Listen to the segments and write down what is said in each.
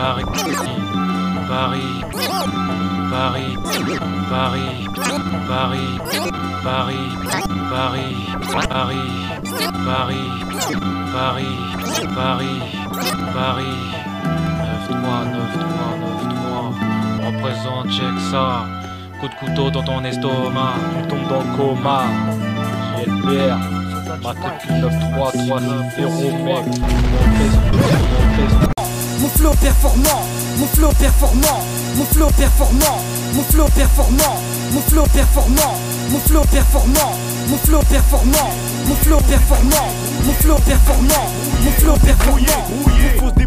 Paris, Paris, Paris, Paris, Paris, Paris, Paris, Paris, Paris, Paris, Paris, Paris, 9-3, 9-3, 9-3, représente, check ça, coup de couteau dans ton estomac, tu tombes dans le coma, JLPR, matricule 9-3, mec, mon flow performant, mon flow performant, mon flow performant, mon flow performant, mon flow performant, mon flow performant, mon flow performant, mon flow performant, mon flow performant, mon flow performant.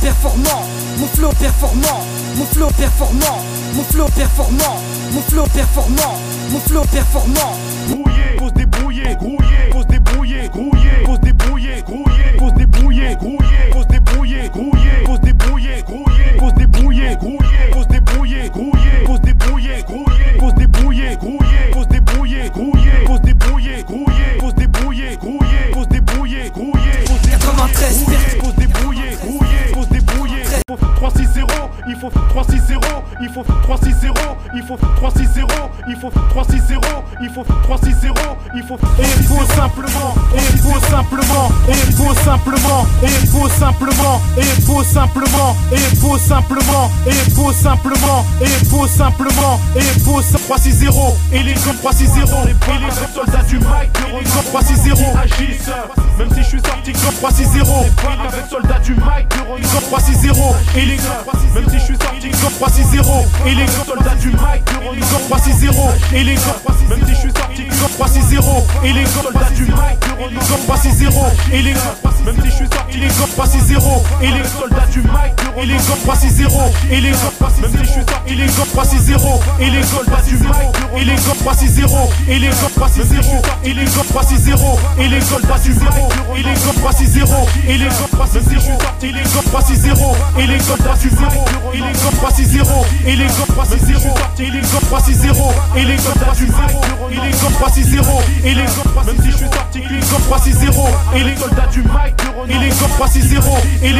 Performant, mon flow performant, mon flow performant, mon flow performant, mon flow performant, mon flow performant. simplement, et beau simplement, et beau simplement, et beau simplement, et beau simplement, et beau 360, élégant 360, élégant soldats du mic, 360, agissent, même si je suis sorti comme 360, avec soldats du mic, 360, élégant, même si je suis sorti comme 360, élégant soldats du mic, 360, élégant, même si je suis sorti 360, élégant soldats du mic, 360, élégant, même si je suis sorti et les soldats du mic, et les grands 3-6-0, et les grands, même si je suis sorti les grands 3-6-0, et les soldats du mic, et les grands 3-6-0, et les grands 3-6-0, et les grands 3-6-0, et les soldats du mic, et les grands 3-6-0, et les grands 3-6-0, et les grands 3-6-0, et les soldats du mic, et les grands 3-6-0, et les grands 3-6-0, et les grands 3-6-0, et les soldats du mic, et les grands 3-6-0, et les grands, même si je suis sorti les grands 3-6-0, et les soldats du mic, et les grands 3-6-0, et les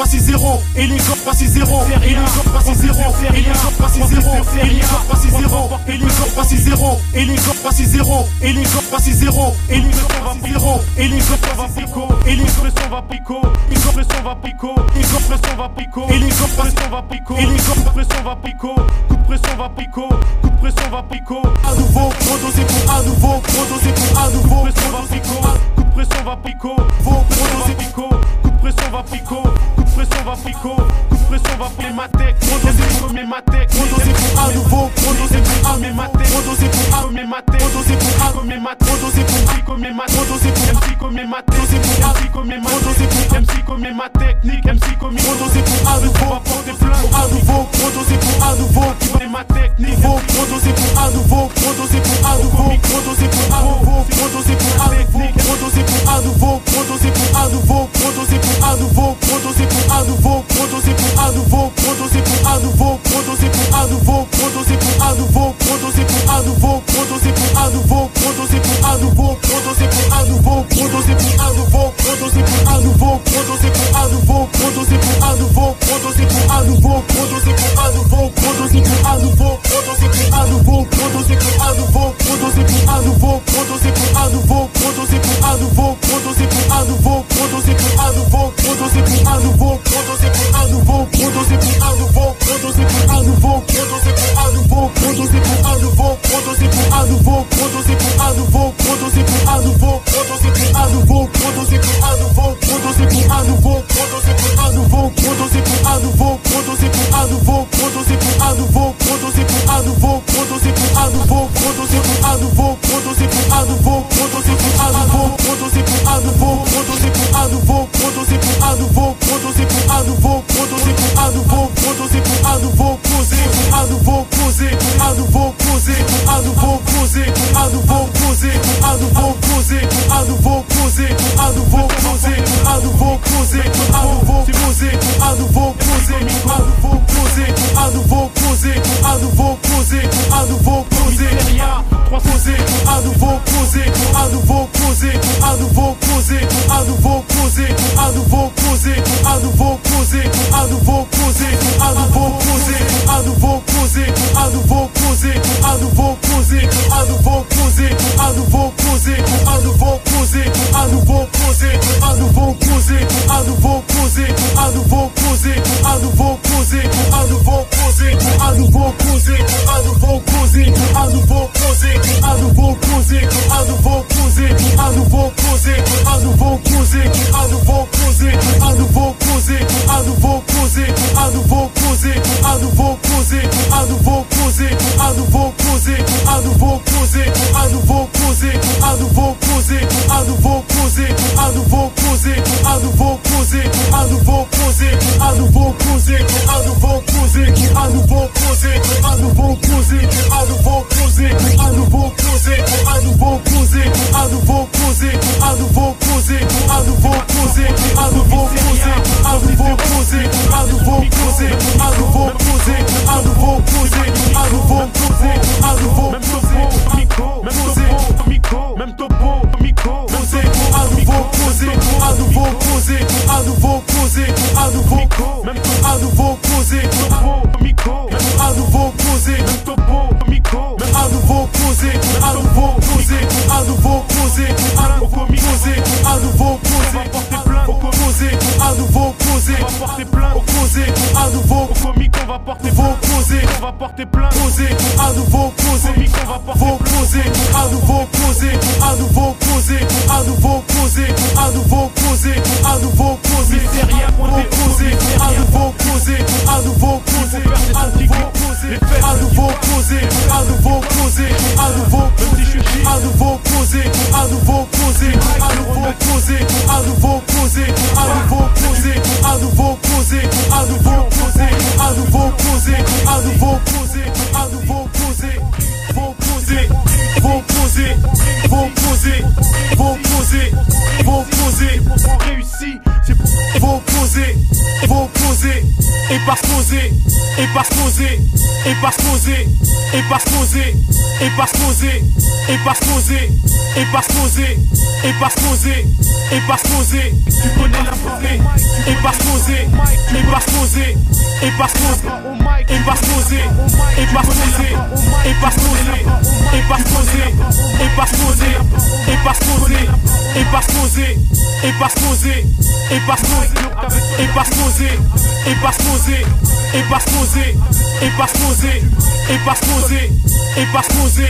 3-6-0, et les grands 3-6-0, et les grands 3-6-0, et les grands 3-6-0, et les grands 3-6-0, et les grands 3-6-0, et les grands 3-6-0, et les grands 3-6-0, et les grands 3-6-0, et les grands 3-6-0, et les grands 3-6-0, et les grands va et les grands va pico, et les grands va pico, et les grands va pico, et les grands va pico, coup de pression va pico, coup de pression va pico, à nouveau, produisé pour à nouveau, produisé pour à nouveau, pression va pico, coup de pression va pico, vos pression va pico, coup de pression va pico, coup de pression va pico, ma tech, produisé pour mes ma tech, produisé pour à nouveau, produisé pour à mes ma tech, produisé pour à mes ma tech, produisé pour à mes ma tech, produisé pour Pico mes ma produisé pour MC comme mes ma produisé pour MC comme mes ma produisé pour MC comme mes ma technique, MC comme mes produisé pour à nouveau, apporter plein, à nouveau, produisé pour à nouveau, qui va ma technique, produisé pour à nouveau, produisé pour à nouveau, produisé pour à nouveau, produisé pour à technique, produisé pour à nouveau, produisé pour à nouveau, produisé pour à nouveau, produisé pour à nouveau, produisé pour à nouveau, pro ar do voo, produzir pro ar do voo, produzir pro ar do produzir pro pas se poser, et pas se poser, et pas se poser, et pas se poser, et pas se poser, tu connais la et pas se poser, et pas se poser, et pas se poser, et pas se poser, et pas se poser, et pas se poser, et pas se poser, et pas se poser, et pas se poser, et pas se poser, et pas se poser, et pas se poser, et pas se poser, et pas se poser, et pas se poser, et pas se poser, et pas se poser, et pas se poser,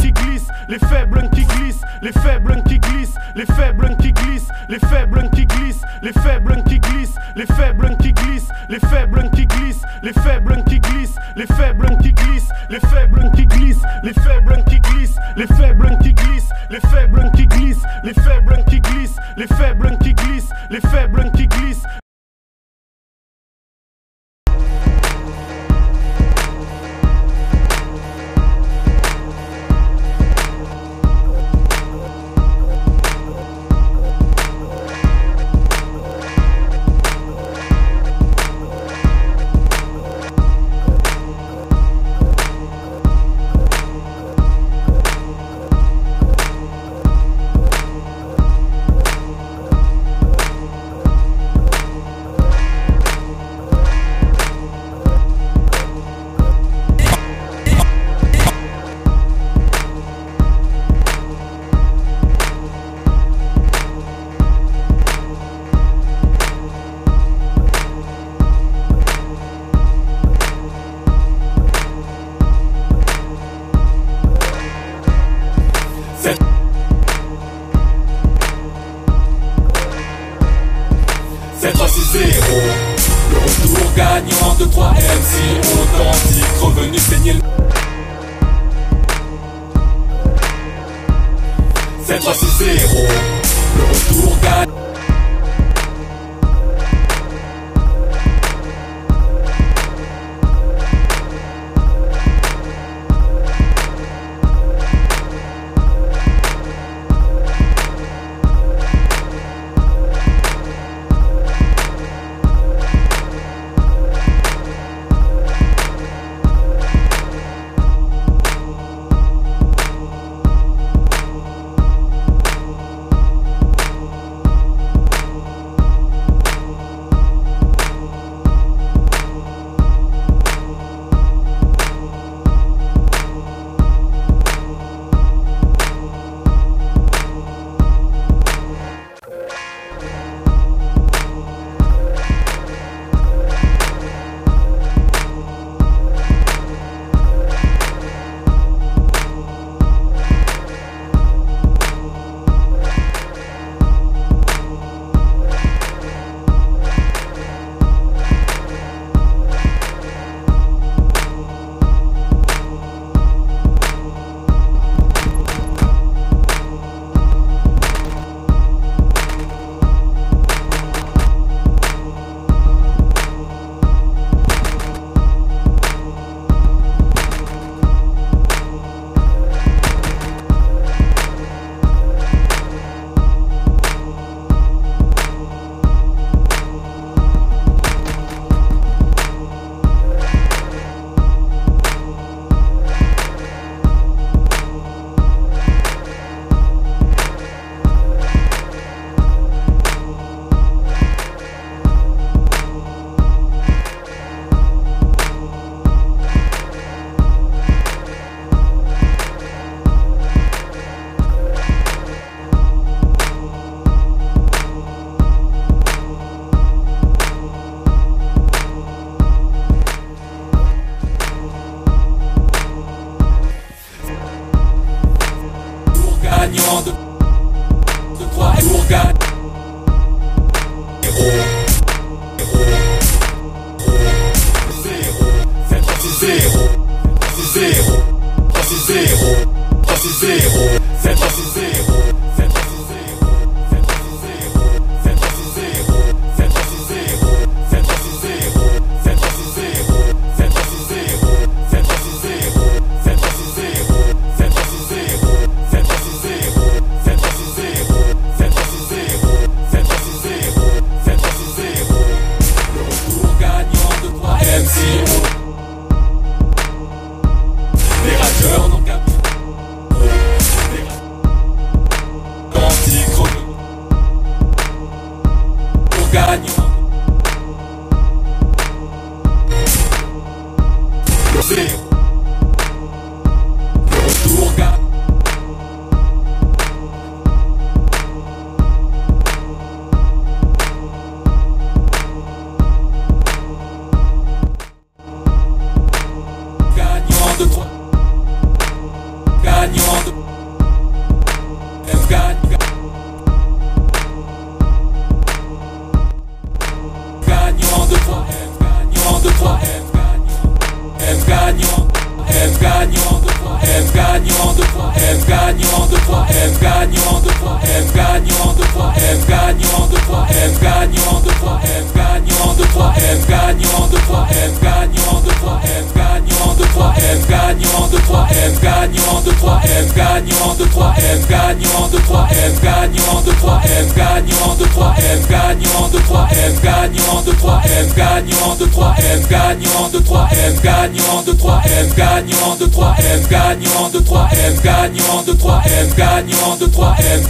qui glissent, les faibles qui glissent, les faibles qui glissent, les faibles qui glissent, les faibles qui glissent, les faibles qui glissent, les faibles qui glissent, les faibles qui glissent, les faibles qui glissent, les faibles qui glissent, les faibles qui glissent, les faibles qui glissent, les faibles qui glissent, les faibles qui glissent, les faibles qui glissent, les faibles qui glissent, les faibles qui glissent. C'est 3 6 0 Le retour gagnant de 3 MC Authentique revenu saigner le C'est 3 6 0 Le retour gagnant gagnant de 3M, gagnant de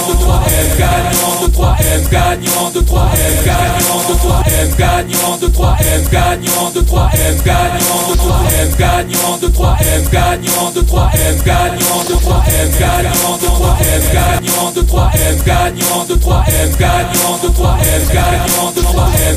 gagnant de 3M gagnant de 3M gagnant de 3M gagnant de 3M gagnant de 3M gagnant de 3M gagnant de 3M gagnant de 3M gagnant de 3M gagnant de 3M gagnant de 3M gagnant de 3M gagnant de 3M gagnant de 3M gagnant de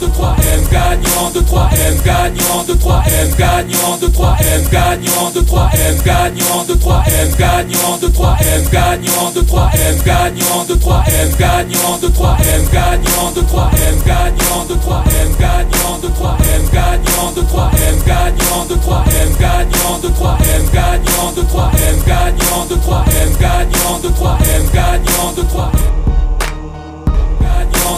de 3M, gagnant de 3M, gagnant de 3M, gagnant de 3M, gagnant de 3M, gagnant de 3M, gagnant de 3M, gagnant de 3M, gagnant de 3M, gagnant de 3M, gagnant de 3M, gagnant de 3M, gagnant de 3M, gagnant de 3M, gagnant de 3M, gagnant de 3M, gagnant de 3M, gagnant de 3M, gagnant de 3M, gagnant de 3M.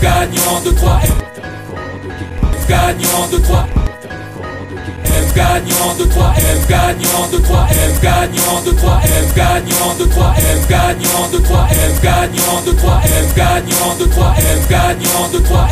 Gagnant de 3 gagnant de 3 F gagnant de 3 F gagnant de 3 F gagnant de 3 F gagnant de 3 F gagnant de 3 F gagnant de 3 F gagnant de 3 F gagnant de 3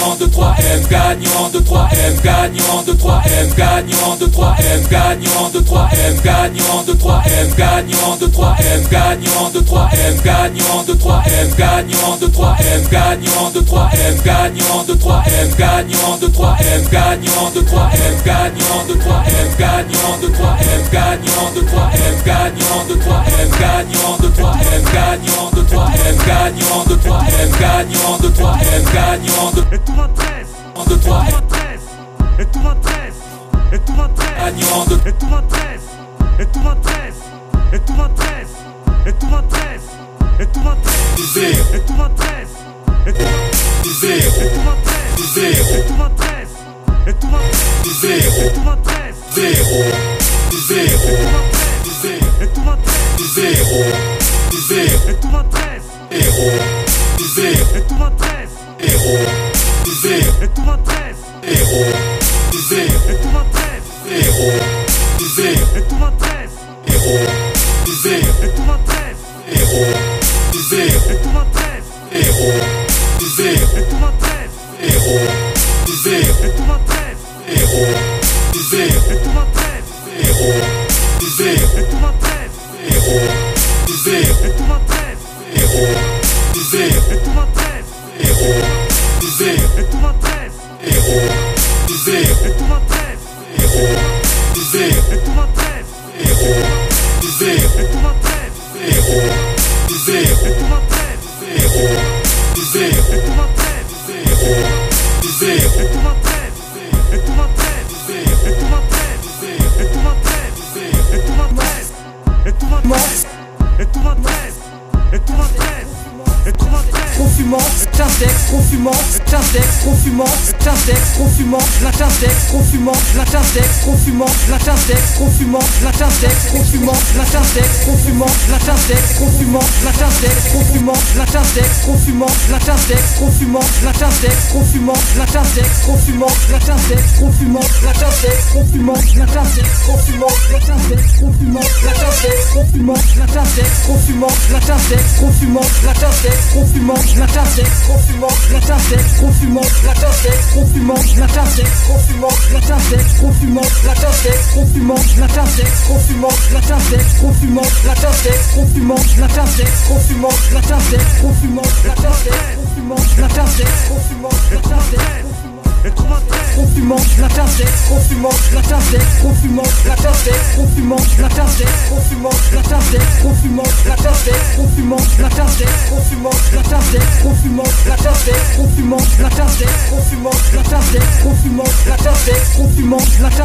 de 3M, gagnant de 3M, gagnant de 3M, gagnant de 3M, gagnant de 3M, gagnant de 3M, gagnant de 3M, gagnant de 3M, gagnant de 3M, gagnant de 3M, gagnant de 3M, gagnant de 3M, gagnant de 3M, gagnant de 3M, gagnant de 3M, gagnant de 3M, gagnant de Et tout va 13 de 3M, Et tout va 13 Et tout va 13 gagnant de Et tout va 13 Et tout va 13 Et tout va 13 Et tout va 13 Et tout va 13 zéro, Et tout va 13 Et tout va zéro, Et tout va 13 zéro, Et tout va 13 Et tout va zéro, Et tout va 13 zéro, zéro, zéro, Et tout va 13 zéro, zéro, Et tout va 13 zéro, zéro, Et tout va 13 zéro, zéro, Et tout va 13 zéro, zéro, Et tout va 13 zéro, zéro, Et tout va 13 zéro, zéro, et tout 23 0 et tout 23 0 0 et tout 23 0 et tout 23 0 et tout 23 0 et tout 23 0 et tout 23 0 et tout 23 0 Désir et tout va très héros Désir et tout va très héros Désir et tout va très héros 0 0 0 0 0 0 0 0 0 zéro, Et tout va 13 Et tout va 13 Et tout va 13 Et tout va 13 Et tout va 13 Et tout va 13 Et tout va 13 Et tout va 13 Et tout va 13 Trop fumant, t'index, trop fumant, t'index, trop fumant, t'index, trop fumant, la t'index, trop fumant, la t'index, trop fumant, la t'index, trop fumant, la t'index, trop fumant, la t'index, trop fumant, la t'index, trop fumant, trop fumant, la t'index, trop fumant, trop fumant, la t'index, trop fumant, trop fumant, la t'index, trop fumant, trop fumant, la t'index, trop fumant, trop fumant, la t'index, trop fumant, trop fumant, la t'index, trop fumant, t'index, trop fumant, la t'index, trop fumant, la t'index, trop fumant, la t'index, trop fumant, la t'index, trop fumant, la t'index, trop fumant, la t'index, trop fumant, la t'index, trop fumant, la t'index, trop fumant, la t'index, trop fumant, la t'index, trop fumant, t'index, trop trop fumant, Et tout va 13 trop fumant, la t'index, trop fumant, la fumant, la fumant, la fumant, la fumant, la fumant, la fumant, la fumant, la fumant, la fumant, la fumant, la fumant, la fumant, la fumant, la fumant, la fumant, la fumant, la fumant, la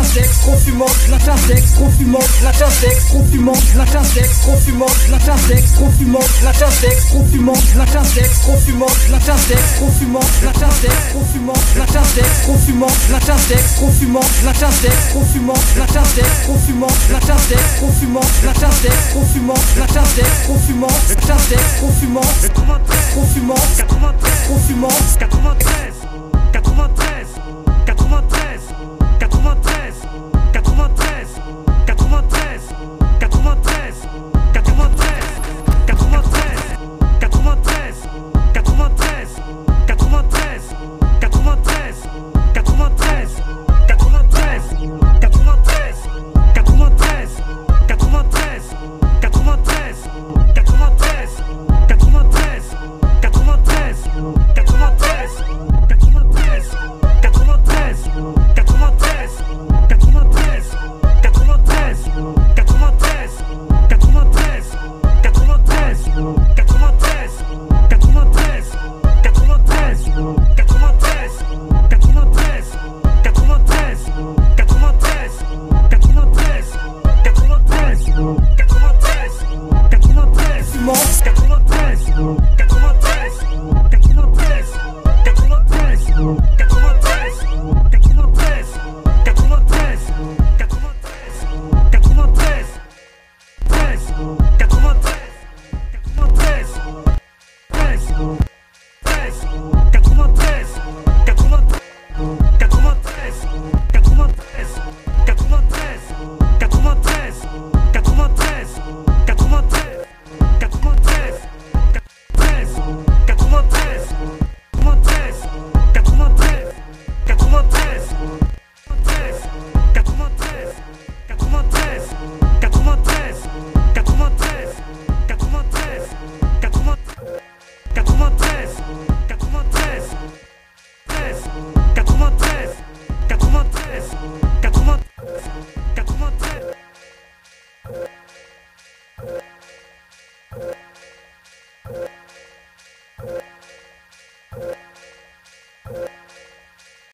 fumant, la t'index, trop fumant, la l'intindex, trop fumant, l'intindex, trop fumant, l'intindex, trop fumant, l'intindex, trop fumant, l'intindex, trop fumant, l'intindex, trop fumant, l'intindex, trop fumant, l'intindex, trop fumant, 93, trop fumant, 93, trop fumant, 93, 93, 93, 93, 93, 93.